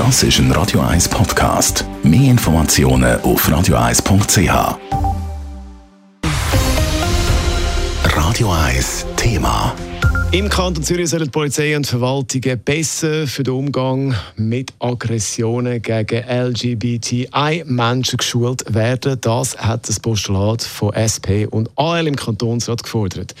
Das ist ein Radio 1 Podcast. Mehr Informationen auf radio1.ch. Radio 1 Thema. Im Kanton Zürich sollen die Polizei und Verwaltungen besser für den Umgang mit Aggressionen gegen LGBTI-Menschen geschult werden. Das hat das Postulat von SP und AL im Kantonsrat gefordert.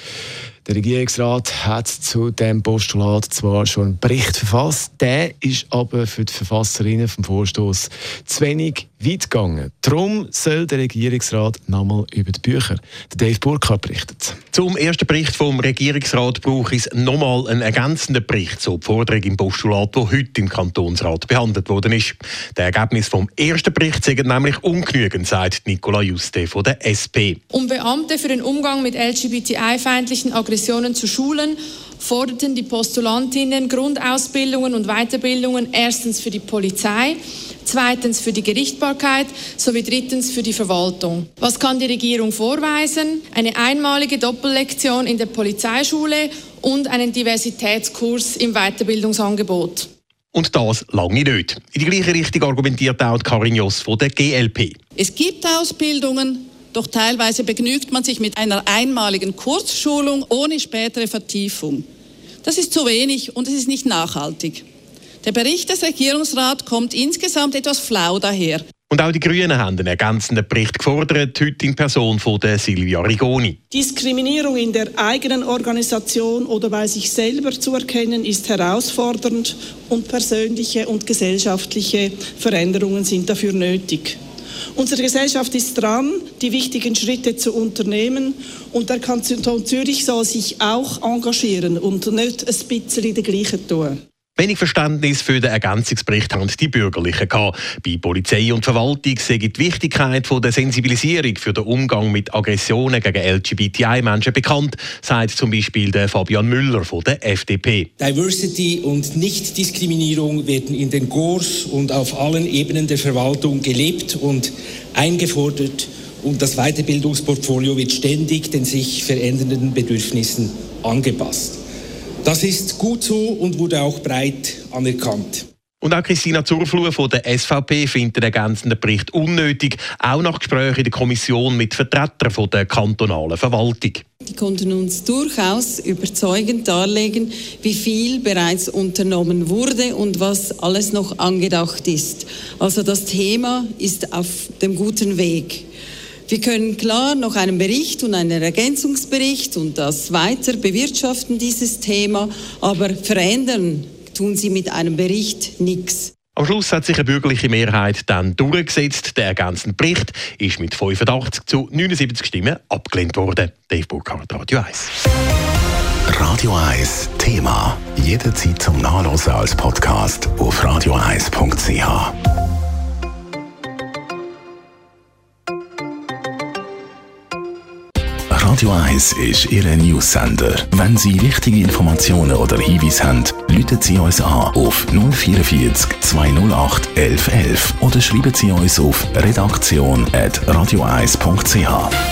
Der Regierungsrat hat zu dem Postulat zwar schon einen Bericht verfasst, der ist aber für die Verfasserinnen vom Vorstoß zu wenig weit gegangen. Darum soll der Regierungsrat nochmal über die Bücher. Der Dave Burkhardt berichtet. Zum ersten Bericht vom Regierungsrat braucht es nochmal einen ergänzenden Bericht, so die Forderung im Postulat, der heute im Kantonsrat behandelt worden ist. Der Ergebnis vom ersten Bericht sind nämlich ungenügend, sagt Nicola Juste von der SP. Um Beamte für den Umgang mit LGBTI-feindlichen Aggressionen zu schulen, forderten die Postulantinnen Grundausbildungen und Weiterbildungen erstens für die Polizei, zweitens für die Gerichtbarkeit sowie drittens für die Verwaltung. Was kann die Regierung vorweisen? Eine einmalige Doppellektion in der Polizeischule und einen Diversitätskurs im Weiterbildungsangebot. Und das lange nicht. In die gleiche Richtung argumentiert auch Karin Joss von der GLP. Es gibt Ausbildungen, doch teilweise begnügt man sich mit einer einmaligen Kurzschulung ohne spätere Vertiefung. Das ist zu wenig und es ist nicht nachhaltig. Der Bericht des Regierungsrats kommt insgesamt etwas flau daher. Und auch die Grünen haben einen ergänzenden Bericht gefordert, heute in Person von der Silvia Rigoni. Diskriminierung in der eigenen Organisation oder bei sich selber zu erkennen, ist herausfordernd und persönliche und gesellschaftliche Veränderungen sind dafür nötig. Unsere Gesellschaft ist dran, die wichtigen Schritte zu unternehmen und der Kanton Zürich soll sich auch engagieren und nicht ein bisschen das Gleiche tun. Wenig Verständnis für den Ergänzungsbericht haben die Bürgerlichen gehabt. Bei Polizei und Verwaltung sehe die Wichtigkeit von der Sensibilisierung für den Umgang mit Aggressionen gegen LGBTI-Menschen bekannt, sagt zum Beispiel der Fabian Müller von der FDP. Diversity und Nichtdiskriminierung werden in den GORs und auf allen Ebenen der Verwaltung gelebt und eingefordert und das Weiterbildungsportfolio wird ständig den sich verändernden Bedürfnissen angepasst. Das ist gut so und wurde auch breit anerkannt. Und auch Christina Zurfluh von der SVP findet den ergänzenden Bericht unnötig, auch nach Gesprächen in der Kommission mit Vertretern von der kantonalen Verwaltung. Die konnten uns durchaus überzeugend darlegen, wie viel bereits unternommen wurde und was alles noch angedacht ist. Also das Thema ist auf dem guten Weg. Wir können klar noch einen Bericht und einen Ergänzungsbericht und das weiter bewirtschaften, dieses Thema, aber verändern tun sie mit einem Bericht nichts. Am Schluss hat sich eine bürgerliche Mehrheit dann durchgesetzt. Der ergänzende Bericht ist mit 85 zu 79 Stimmen abgelehnt worden. Dave Burkhardt, Radio 1. Radio 1 Thema. Jederzeit zum Nachlesen als Podcast auf radio1.ch. Radio 1 ist Ihre Newsender. Wenn Sie wichtige Informationen oder Hinweise haben, rufen Sie uns an auf 044 208 1111 oder schreiben Sie uns auf redaktion.radio1.ch.